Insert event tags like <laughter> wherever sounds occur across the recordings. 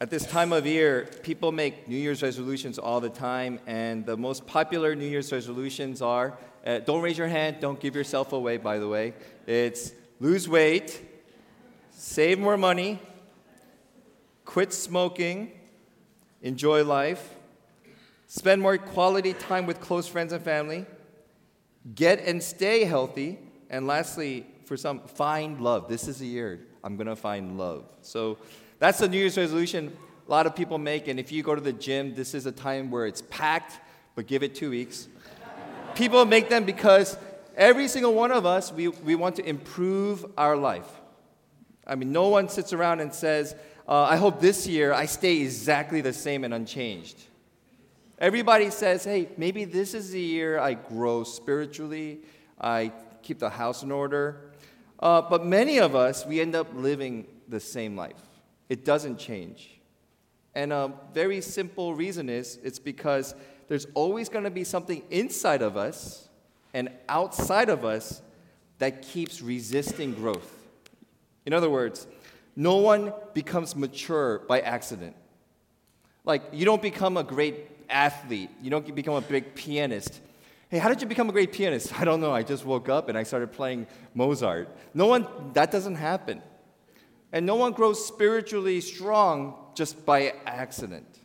At this time of year, people make New Year's resolutions all the time, and the most popular New Year's resolutions are uh, don't raise your hand, don't give yourself away, by the way. It's lose weight, save more money, quit smoking, enjoy life, spend more quality time with close friends and family, get and stay healthy, and lastly, for some, find love. This is a year I'm to find love. So, that's the New Year's resolution a lot of people make. And if you go to the gym, this is a time where it's packed, but give it two weeks. people make them because every single one of us, we, we want to improve our life. I mean, no one sits around and says, uh, I hope this year I stay exactly the same and unchanged. Everybody says, hey, maybe this is the year I grow spiritually, I keep the house in order. Uh, but many of us, we end up living the same life. It doesn't change. And a very simple reason is it's because there's always going to be something inside of us and outside of us that keeps resisting growth. In other words, no one becomes mature by accident. Like, you don't become a great athlete, you don't become a big pianist. Hey, how did you become a great pianist? <laughs> I don't know. I just woke up and I started playing Mozart. No one, that doesn't happen. And no one grows spiritually strong just by accident.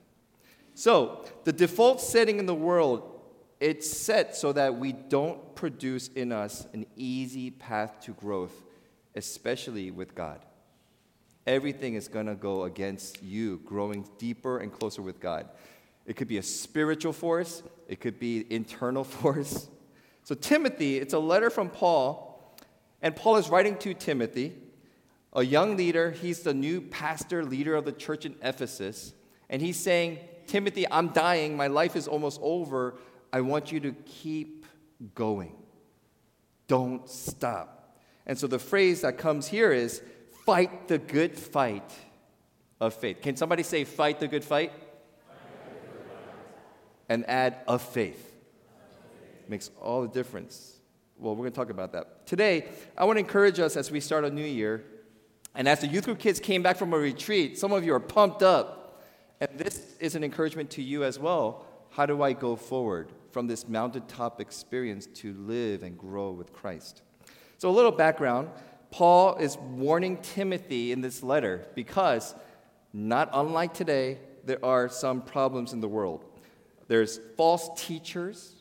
So, the default setting in the world, it's set so that we don't produce in us an easy path to growth, especially with God. Everything is going to go against you growing deeper and closer with God. It could be a spiritual force, it could be internal <laughs> force. So, Timothy, it's a letter from Paul, and Paul is writing to Timothy a young leader. He's the new pastor, leader of the church in Ephesus. And he's saying, Timothy, I'm dying. My life is almost over. I want you to keep going. Don't stop. And so the phrase that comes here is fight the good fight of faith. Can somebody say, fight the good fight? And add of faith. Makes all the difference. Well, we're going to talk about that. Today, I want to encourage us as we start a new year and as the youth group kids came back from a retreat, some of you are pumped up. And this is an encouragement to you as well. How do I go forward from this mountaintop experience to live and grow with Christ? So, a little background Paul is warning Timothy in this letter because, not unlike today, there are some problems in the world. There's false teachers,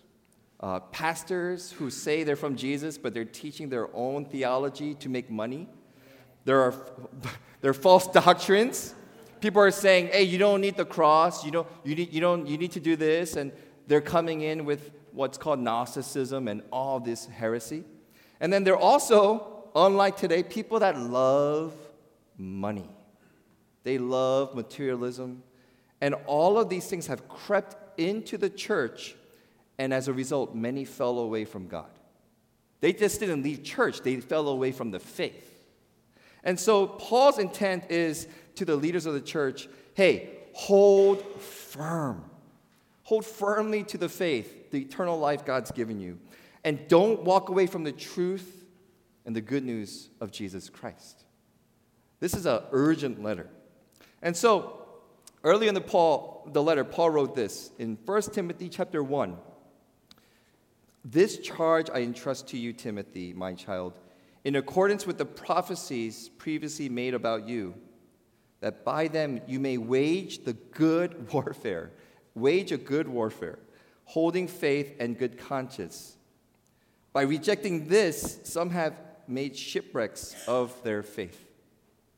uh, pastors who say they're from Jesus, but they're teaching their own theology to make money. There are, <laughs> there are false doctrines. People are saying, hey, you don't need the cross. You, don't, you, need, you, don't, you need to do this. And they're coming in with what's called Gnosticism and all this heresy. And then they're also, unlike today, people that love money. They love materialism. And all of these things have crept into the church. And as a result, many fell away from God. They just didn't leave church, they fell away from the faith. And so Paul's intent is to the leaders of the church hey, hold firm. Hold firmly to the faith, the eternal life God's given you. And don't walk away from the truth and the good news of Jesus Christ. This is an urgent letter. And so, early in the, Paul, the letter, Paul wrote this in 1 Timothy chapter 1. This charge I entrust to you, Timothy, my child in accordance with the prophecies previously made about you, that by them you may wage the good <laughs> warfare, wage a good warfare, holding faith and good conscience. By rejecting this, some have made shipwrecks of their faith.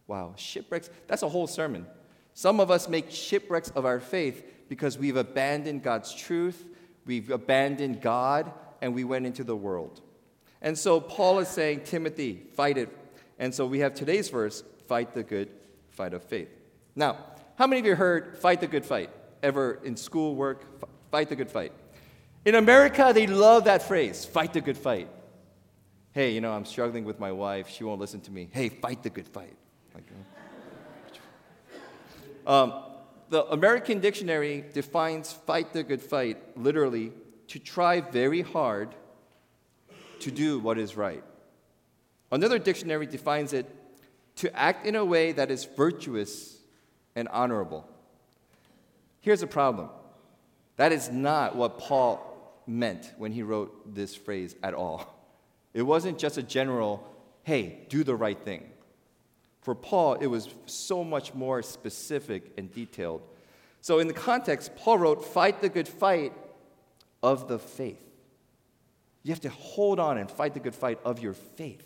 Wow, shipwrecks, that's a whole sermon. Some of us make shipwrecks of our faith because we've abandoned God's truth, we've abandoned God, and we went into the world. And so Paul is saying, Timothy, fight it. And so we have today's verse fight the good fight of faith. Now, how many of you heard fight the good fight ever in school, work? Fight the good fight. In America, they love that phrase fight the good fight. Hey, you know, I'm struggling with my wife. She won't listen to me. Hey, fight the good fight. Like, um, the American dictionary defines fight the good fight literally to try very hard to do what is right. Another dictionary defines it to act in a way that is virtuous and honorable. Here's the problem that is not what Paul meant when he wrote this phrase at all. It wasn't just a general, hey, do the right thing. For Paul, it was so much more specific and detailed. So, in the context, Paul wrote, Fight the good fight of the faith. You have to hold on and fight the good fight of your faith.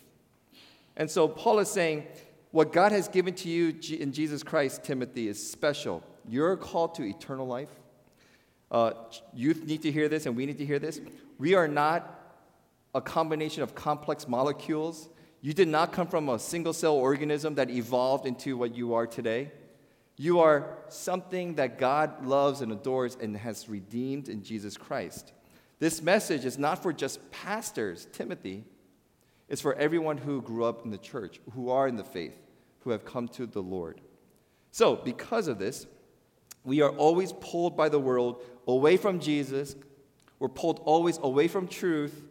And so, Paul is saying, What God has given to you in Jesus Christ, Timothy, is special. You're called to eternal life. Uh, youth need to hear this, and we need to hear this. We are not a combination of complex molecules. You did not come from a single cell organism that evolved into what you are today. You are something that God loves and adores and has redeemed in Jesus Christ. This message is not for just pastors, Timothy. It's for everyone who grew up in the church, who are in the faith, who have come to the Lord. So, because of this, we are always pulled by the world away from Jesus. We're pulled always away from truth,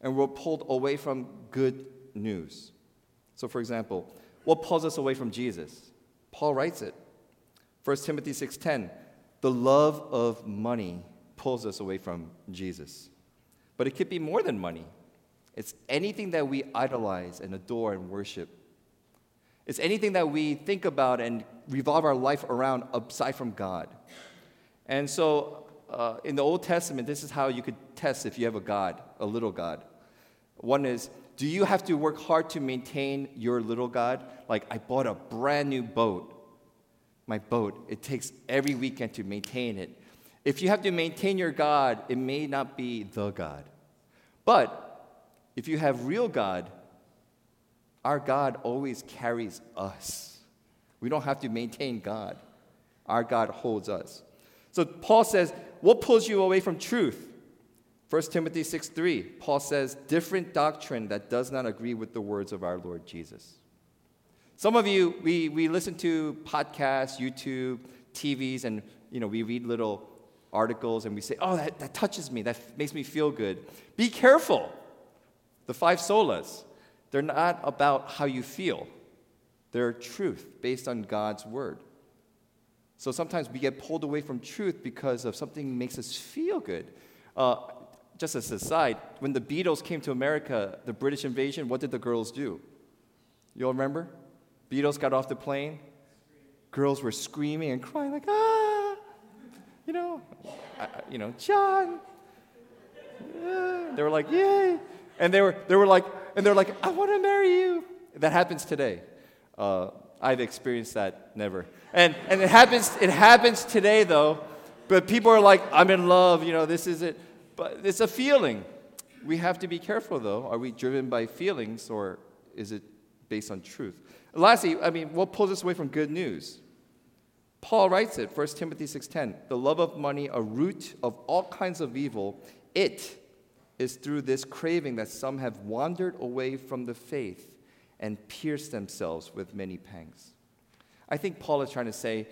and we're pulled away from good news. So, for example, what pulls us away from Jesus? Paul writes it. 1 Timothy 6:10, the love of money pulls us away from Jesus. But it could be more than money. It's anything that we idolize and adore and worship. It's anything that we think about and revolve our life around aside from God. And so, uh, in the Old Testament, this is how you could test if you have a God, a little God. One is, do you have to work hard to maintain your little God? Like, I bought a brand new boat. My boat, it takes every weekend to maintain it. If you have to maintain your God, it may not be the God. But if you have real God, our God always carries us. We don't have to maintain God, our God holds us. So Paul says, What pulls you away from truth? 1 Timothy 6 3, Paul says, different doctrine that does not agree with the words of our Lord Jesus. Some of you, we, we listen to podcasts, YouTube, TVs, and you know, we read little articles and we say, oh, that, that touches me, that makes me feel good. Be careful. The five solas, they're not about how you feel, they're truth based on God's word. So sometimes we get pulled away from truth because of something makes us feel good. Uh, just as a side, when the Beatles came to America, the British invasion, what did the girls do? You all remember? Beatles got off the plane. Girls were screaming and crying like, ah, you know, uh, you know, John. They were like, yay. And they were, they were like, and they're like, I want to marry you. That happens today. Uh, I've experienced that never. And, and it happens, it happens today though. But people are like, I'm in love, you know, this is it. But it's a feeling. We have to be careful, though. Are we driven by feelings or is it based on truth? Lastly, I mean, what pulls us away from good news? Paul writes it, 1 Timothy 6:10, "The love of money, a root of all kinds of evil, it is through this craving that some have wandered away from the faith and pierced themselves with many pangs." I think Paul is trying to say,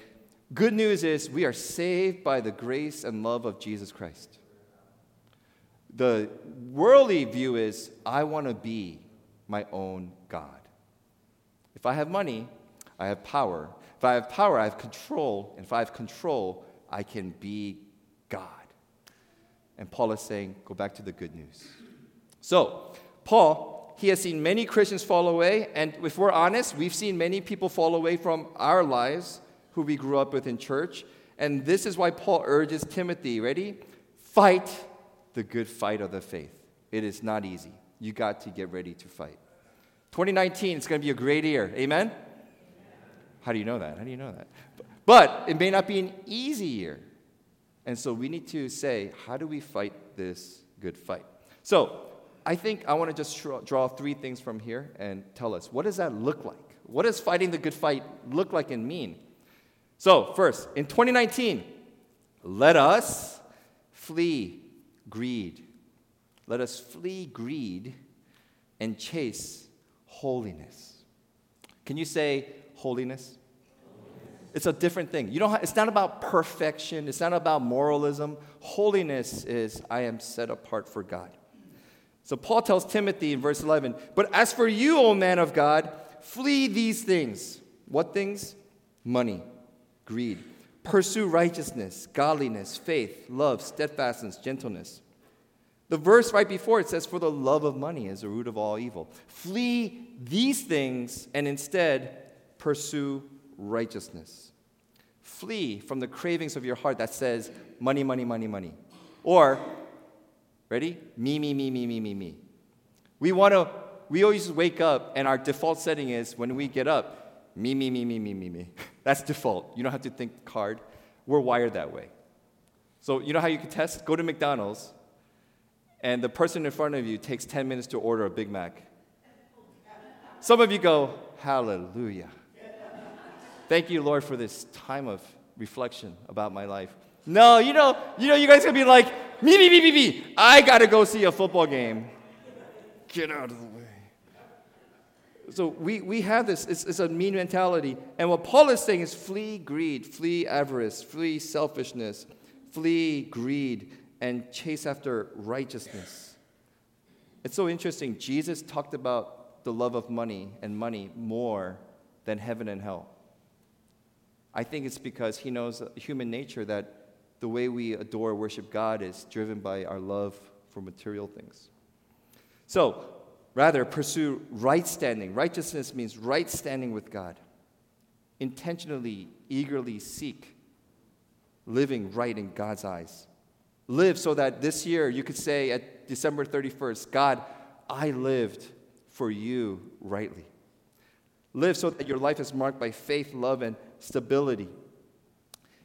good news is we are saved by the grace and love of Jesus Christ. The worldly view is I want to be my own God. If I have money, I have power. If I have power, I have control. And if I have control, I can be God. And Paul is saying, go back to the good news. So, Paul, he has seen many Christians fall away. And if we're honest, we've seen many people fall away from our lives who we grew up with in church. And this is why Paul urges Timothy, ready? Fight the good fight of the faith. It is not easy. You got to get ready to fight. 2019 is going to be a great year. Amen? How do you know that? How do you know that? But it may not be an easy year. And so we need to say, how do we fight this good fight? So I think I want to just draw three things from here and tell us what does that look like? What does fighting the good fight look like and mean? So, first, in 2019, let us flee greed. Let us flee greed and chase holiness. Can you say holiness? It's a different thing. You don't it's not about perfection, it's not about moralism. Holiness is I am set apart for God. So Paul tells Timothy in verse 11, But as for you, O man of God, flee these things. What things? Money, greed. Pursue righteousness, godliness, faith, love, steadfastness, gentleness. The verse right before it says, For the love of money is the root of all evil. Flee these things and instead pursue righteousness. Flee from the cravings of your heart that says, Money, money, money, money. Or, ready? Me, me, me, me, me, me, me. We want to, we always wake up and our default setting is when we get up, me, me, me, me, me, me, me. <laughs> That's default. You don't have to think hard. We're wired that way. So, you know how you can test? Go to McDonald's, and the person in front of you takes 10 minutes to order a Big Mac. Some of you go, Hallelujah. Thank you, Lord, for this time of reflection about my life. No, you know, you know, you guys gonna be like, me, me, me, me, me. I gotta go see a football game. Get out of the way. So we, we have this, it's, it's a mean mentality. And what Paul is saying is flee greed, flee avarice, flee selfishness, flee greed, and chase after righteousness. It's so interesting. Jesus talked about the love of money and money more than heaven and hell. I think it's because he knows human nature that the way we adore, worship God is driven by our love for material things. So, rather, pursue right standing. Righteousness means right standing with God. Intentionally, eagerly seek living right in God's eyes. Live so that this year you could say at December 31st, God, I lived for you rightly. Live so that your life is marked by faith, love, and stability.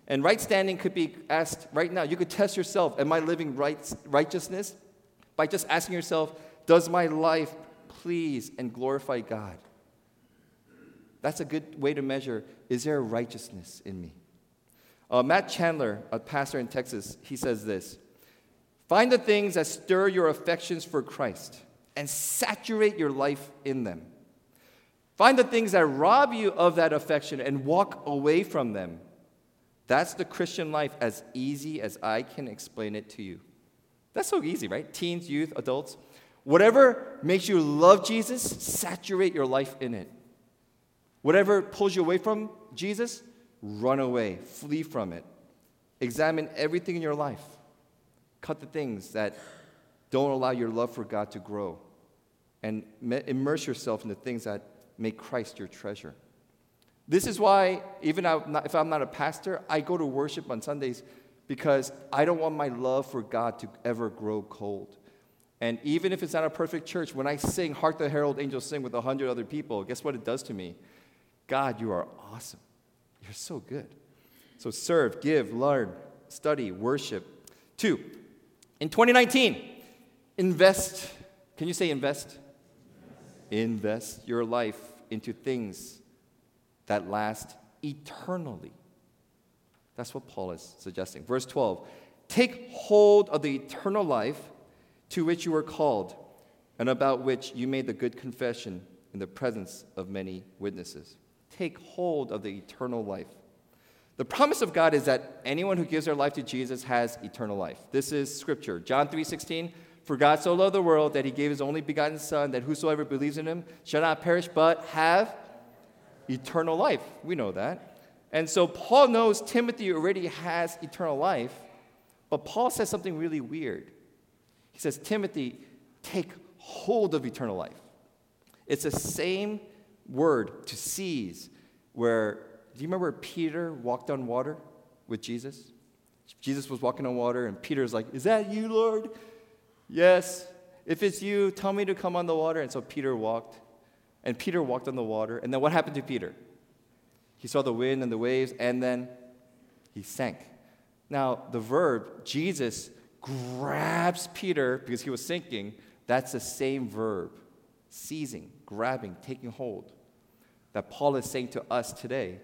And right standing could be asked right now. You could test yourself Am I living right, righteousness? By just asking yourself, Does my life please and glorify God? That's a good way to measure is there righteousness in me? Uh, Matt Chandler, a pastor in Texas, he says this Find the things that stir your affections for Christ and saturate your life in them. Find the things that rob you of that affection and walk away from them that's the Christian life as easy as I can explain it to you. That's so easy, right? Teens, youth, adults. Whatever makes you love Jesus, saturate your life in it. Whatever pulls you away from Jesus, run away, flee from it. Examine everything in your life. Cut the things that don't allow your love for God to grow. And immerse yourself in the things that make Christ your treasure. This is why, even if I'm not a pastor, I go to worship on Sundays because I don't want my love for God to ever grow cold. And even if it's not a perfect church, when I sing Hark the Herald Angels Sing with a hundred other people, guess what it does to me? God, you are awesome. You're so good. So serve, give, learn, study, worship. Two, in 2019, invest. Can you say invest? Invest your life into things that last eternally. That's what Paul is suggesting. Verse 12 Take hold of the eternal life to which you were called, and about which you made the good confession in the presence of many witnesses. Take hold of the eternal life. The promise of God is that anyone who gives their life to Jesus has eternal life. This is scripture. John 3:16, for God so loved the world that he gave his only begotten son that whosoever believes in him shall not perish but have eternal life. We know that. And so Paul knows Timothy already has eternal life, but Paul says something really weird. He says, Timothy, take hold of eternal life. It's the same word to seize, where, do you remember Peter walked on water with Jesus? Jesus was walking on water, and Peter's like, Is that you, Lord? Yes. If it's you, tell me to come on the water. And so Peter walked. And Peter walked on the water. And then what happened to Peter? He saw the wind and the waves, and then he sank. Now, the verb, Jesus grabs Peter because he was sinking, that's the same verb seizing, grabbing, taking hold that Paul is saying to us today.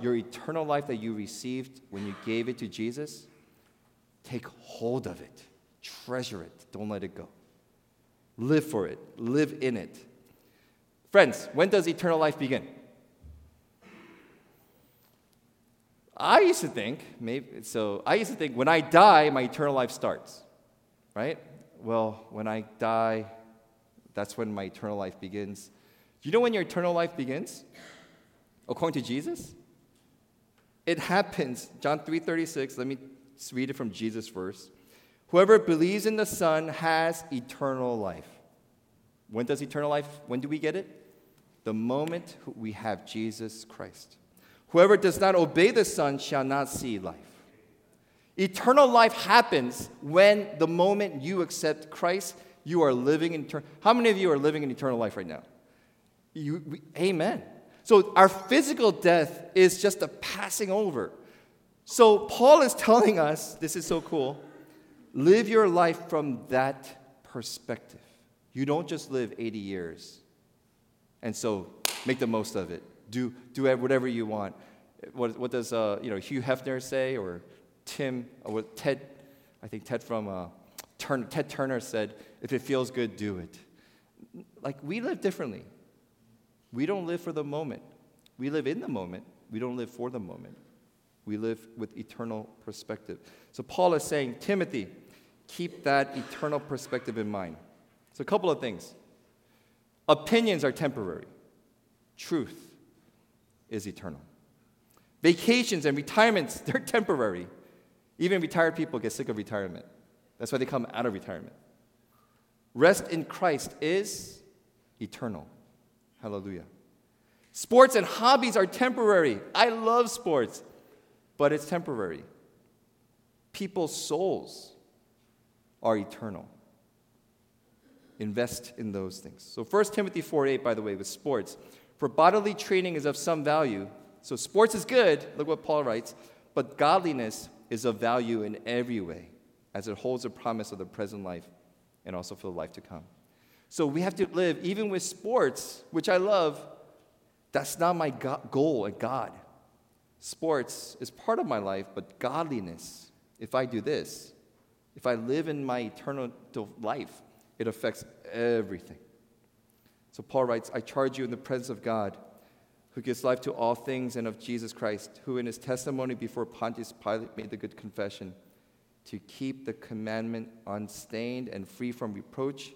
Your eternal life that you received when you gave it to Jesus, take hold of it, treasure it, don't let it go. Live for it, live in it. Friends, when does eternal life begin? I used to think, maybe, so I used to think when I die, my eternal life starts, right? Well, when I die, that's when my eternal life begins. Do you know when your eternal life begins? According to Jesus? It happens, John 3:36, let me read it from Jesus first. Whoever believes in the Son has eternal life. When does eternal life, when do we get it? The moment we have Jesus Christ. Whoever does not obey the Son shall not see life. Eternal life happens when the moment you accept Christ, you are living in eternal. How many of you are living in eternal life right now? You, we, amen. So our physical death is just a passing over. So Paul is telling us, this is so cool, live your life from that perspective. You don't just live 80 years. And so make the most of it. Do, do whatever you want. What, what does uh, you know, Hugh Hefner say, or Tim, or Ted, I think Ted from uh, Turner, Ted Turner said, if it feels good, do it. Like we live differently. We don't live for the moment. We live in the moment. We don't live for the moment. We live with eternal perspective. So Paul is saying, Timothy, keep that eternal perspective in mind. So, a couple of things. Opinions are temporary, truth is eternal. Vacations and retirements, <laughs> they're temporary. Even retired people get sick of retirement. That's why they come out of retirement. Rest in Christ is eternal. Hallelujah. Sports and hobbies are temporary. I love sports, but it's temporary. People's souls are eternal. Invest in those things. So 1 Timothy 4 8, by the way, with sports. For bodily training is of some value. So sports is good, look what Paul writes, but godliness is of value in every way, as it holds the promise of the present life and also for the life to come. So we have to live, even with sports, which I love, that's not my goal at God. Sports is part of my life, but godliness, if I do this, if I live in my eternal life, it affects everything. So Paul writes, I charge you in the presence of God, who gives life to all things, and of Jesus Christ, who in his testimony before Pontius Pilate made the good confession, to keep the commandment unstained and free from reproach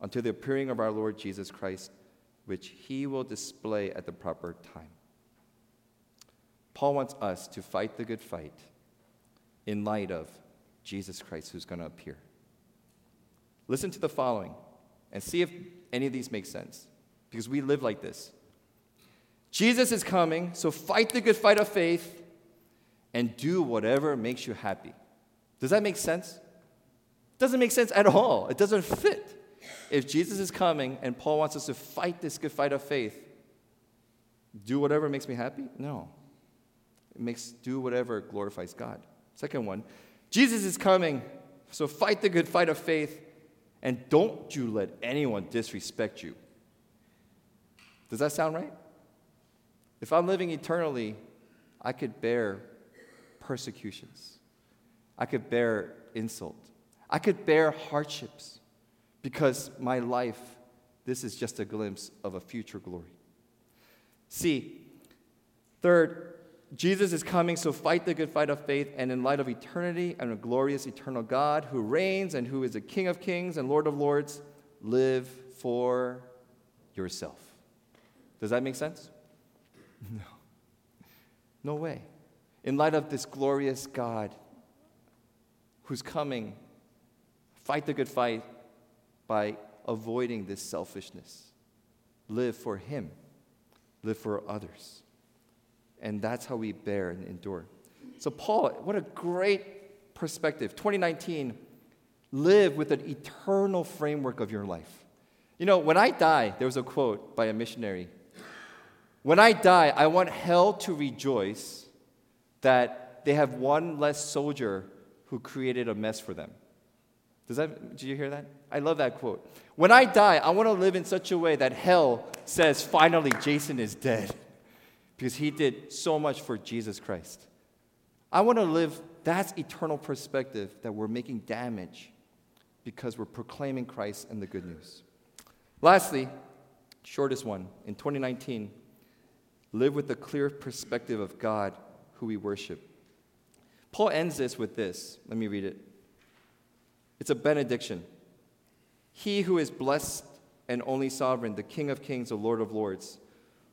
until the appearing of our Lord Jesus Christ, which he will display at the proper time. Paul wants us to fight the good fight in light of Jesus Christ who's going to appear. Listen to the following and see if any of these make sense because we live like this. Jesus is coming, so fight the good fight of faith and do whatever makes you happy. Does that make sense? It doesn't make sense at all. It doesn't fit. If Jesus is coming and Paul wants us to fight this good fight of faith, do whatever makes me happy? No. It makes do whatever glorifies God. Second one, Jesus is coming, so fight the good fight of faith and don't you let anyone disrespect you. Does that sound right? If I'm living eternally, I could bear persecutions. I could bear insult. I could bear hardships because my life, this is just a glimpse of a future glory. See, third, Jesus is coming, so fight the good fight of faith, and in light of eternity and a glorious eternal God who reigns and who is a King of kings and Lord of lords, live for yourself. Does that make sense? No. No way. In light of this glorious God who's coming, fight the good fight, by avoiding this selfishness. Live for Him, live for others. And that's how we bear and endure. So, Paul, what a great perspective. 2019, live with an eternal framework of your life. You know, when I die, there was a quote by a missionary. When I die, I want hell to rejoice that they have one less soldier who created a mess for them. Does that, did you hear that? I love that quote. When I die, I want to live in such a way that hell says, finally, Jason is dead because he did so much for Jesus Christ. I want to live, that's eternal perspective that we're making damage because we're proclaiming Christ and the good news. Lastly, shortest one, in 2019, live with the clear perspective of God who we worship. Paul ends this with this. Let me read it. It's a benediction. He who is blessed and only sovereign, the King of kings, the Lord of lords,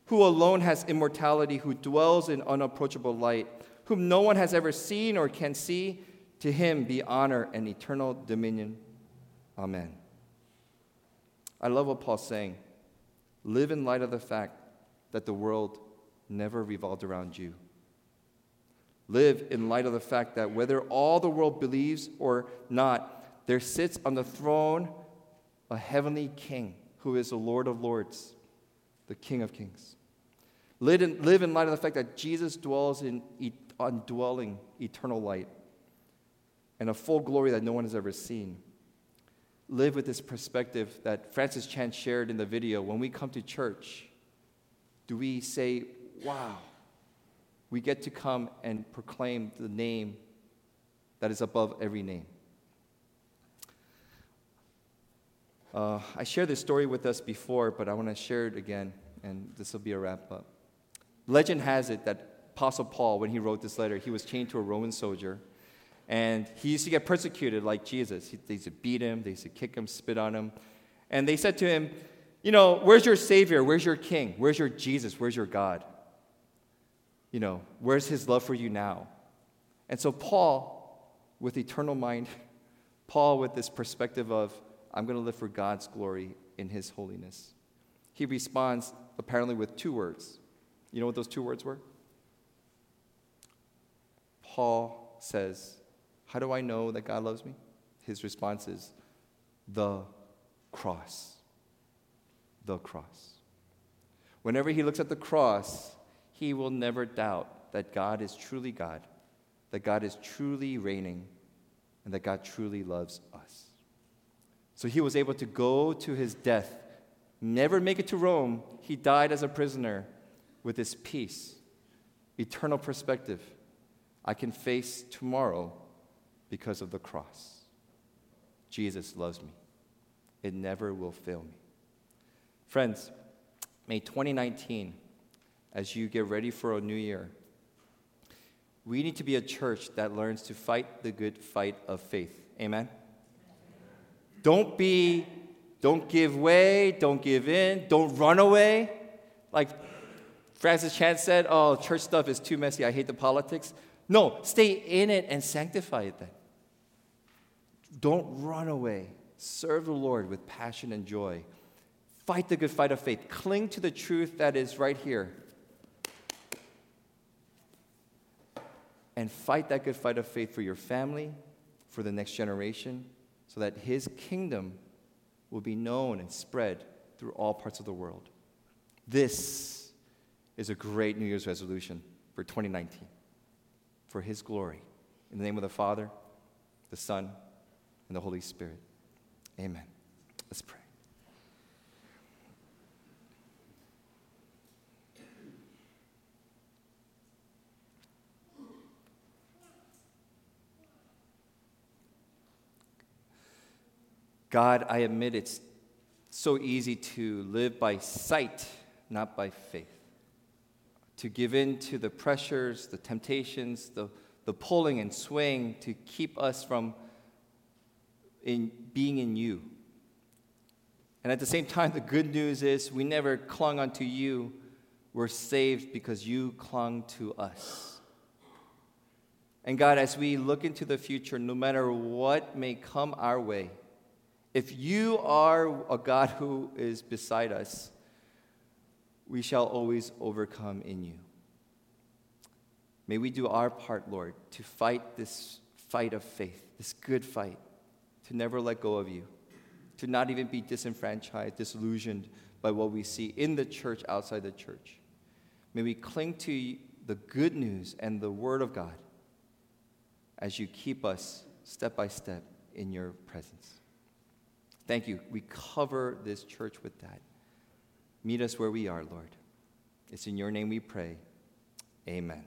who alone has immortality, who dwells in unapproachable light, whom no one has ever seen or can see. To him be honor and eternal dominion. Amen. I love what Paul's saying. Live in light of the fact that the world never revolved around you. Live in light of the fact that whether all the world believes or not, there sits on the throne a heavenly king who is the Lord of lords, the King of kings. Live in, live in light of the fact that Jesus dwells in indwelling eternal light and a full glory that no one has ever seen. Live with this perspective that Francis Chan shared in the video. When we come to church, do we say, Wow, we get to come and proclaim the name that is above every name? Uh, I shared this story with us before, but I want to share it again, and this will be a wrap up. Legend has it that Apostle Paul, when he wrote this letter, he was chained to a Roman soldier, and he used to get persecuted like Jesus. They used to beat him, they used to kick him, spit on him. And they said to him, You know, where's your Savior? Where's your King? Where's your Jesus? Where's your God? You know, where's his love for you now? And so, Paul, with eternal mind, <laughs> Paul, with this perspective of, I'm going to live for God's glory in His holiness. He responds apparently with two words. You know what those two words were? Paul says, How do I know that God loves me? His response is, The cross. The cross. Whenever he looks at the cross, he will never doubt that God is truly God, that God is truly reigning, and that God truly loves us. So he was able to go to his death, never make it to Rome. He died as a prisoner with this peace, eternal perspective. I can face tomorrow because of the cross. Jesus loves me. It never will fail me. Friends, may 2019, as you get ready for a new year, we need to be a church that learns to fight the good fight of faith. Amen? Don't be, don't give way, don't give in, don't run away. Like Francis Chan said, oh, church stuff is too messy, I hate the politics. No, stay in it and sanctify it then. Don't run away. Serve the Lord with passion and joy. Fight the good fight of faith. Cling to the truth that is right here. And fight that good fight of faith for your family, for the next generation, so that his kingdom will be known and spread through all parts of the world. This is a great New Year's resolution for 2019 for his glory. In the name of the Father, the Son, and the Holy Spirit. Amen. Let's pray. God, I admit it's so easy to live by sight, not by faith. To give in to the pressures, the temptations, the, the pulling and swaying to keep us from in being in you. And at the same time, the good news is we never clung unto you. We're saved because you clung to us. And God, as we look into the future, no matter what may come our way, if you are a God who is beside us, we shall always overcome in you. May we do our part, Lord, to fight this fight of faith, this good fight, to never let go of you, to not even be disenfranchised, disillusioned by what we see in the church, outside the church. May we cling to the good news and the word of God as you keep us step by step in your presence. Thank you. We cover this church with that. Meet us where we are, Lord. It's in your name we pray. Amen.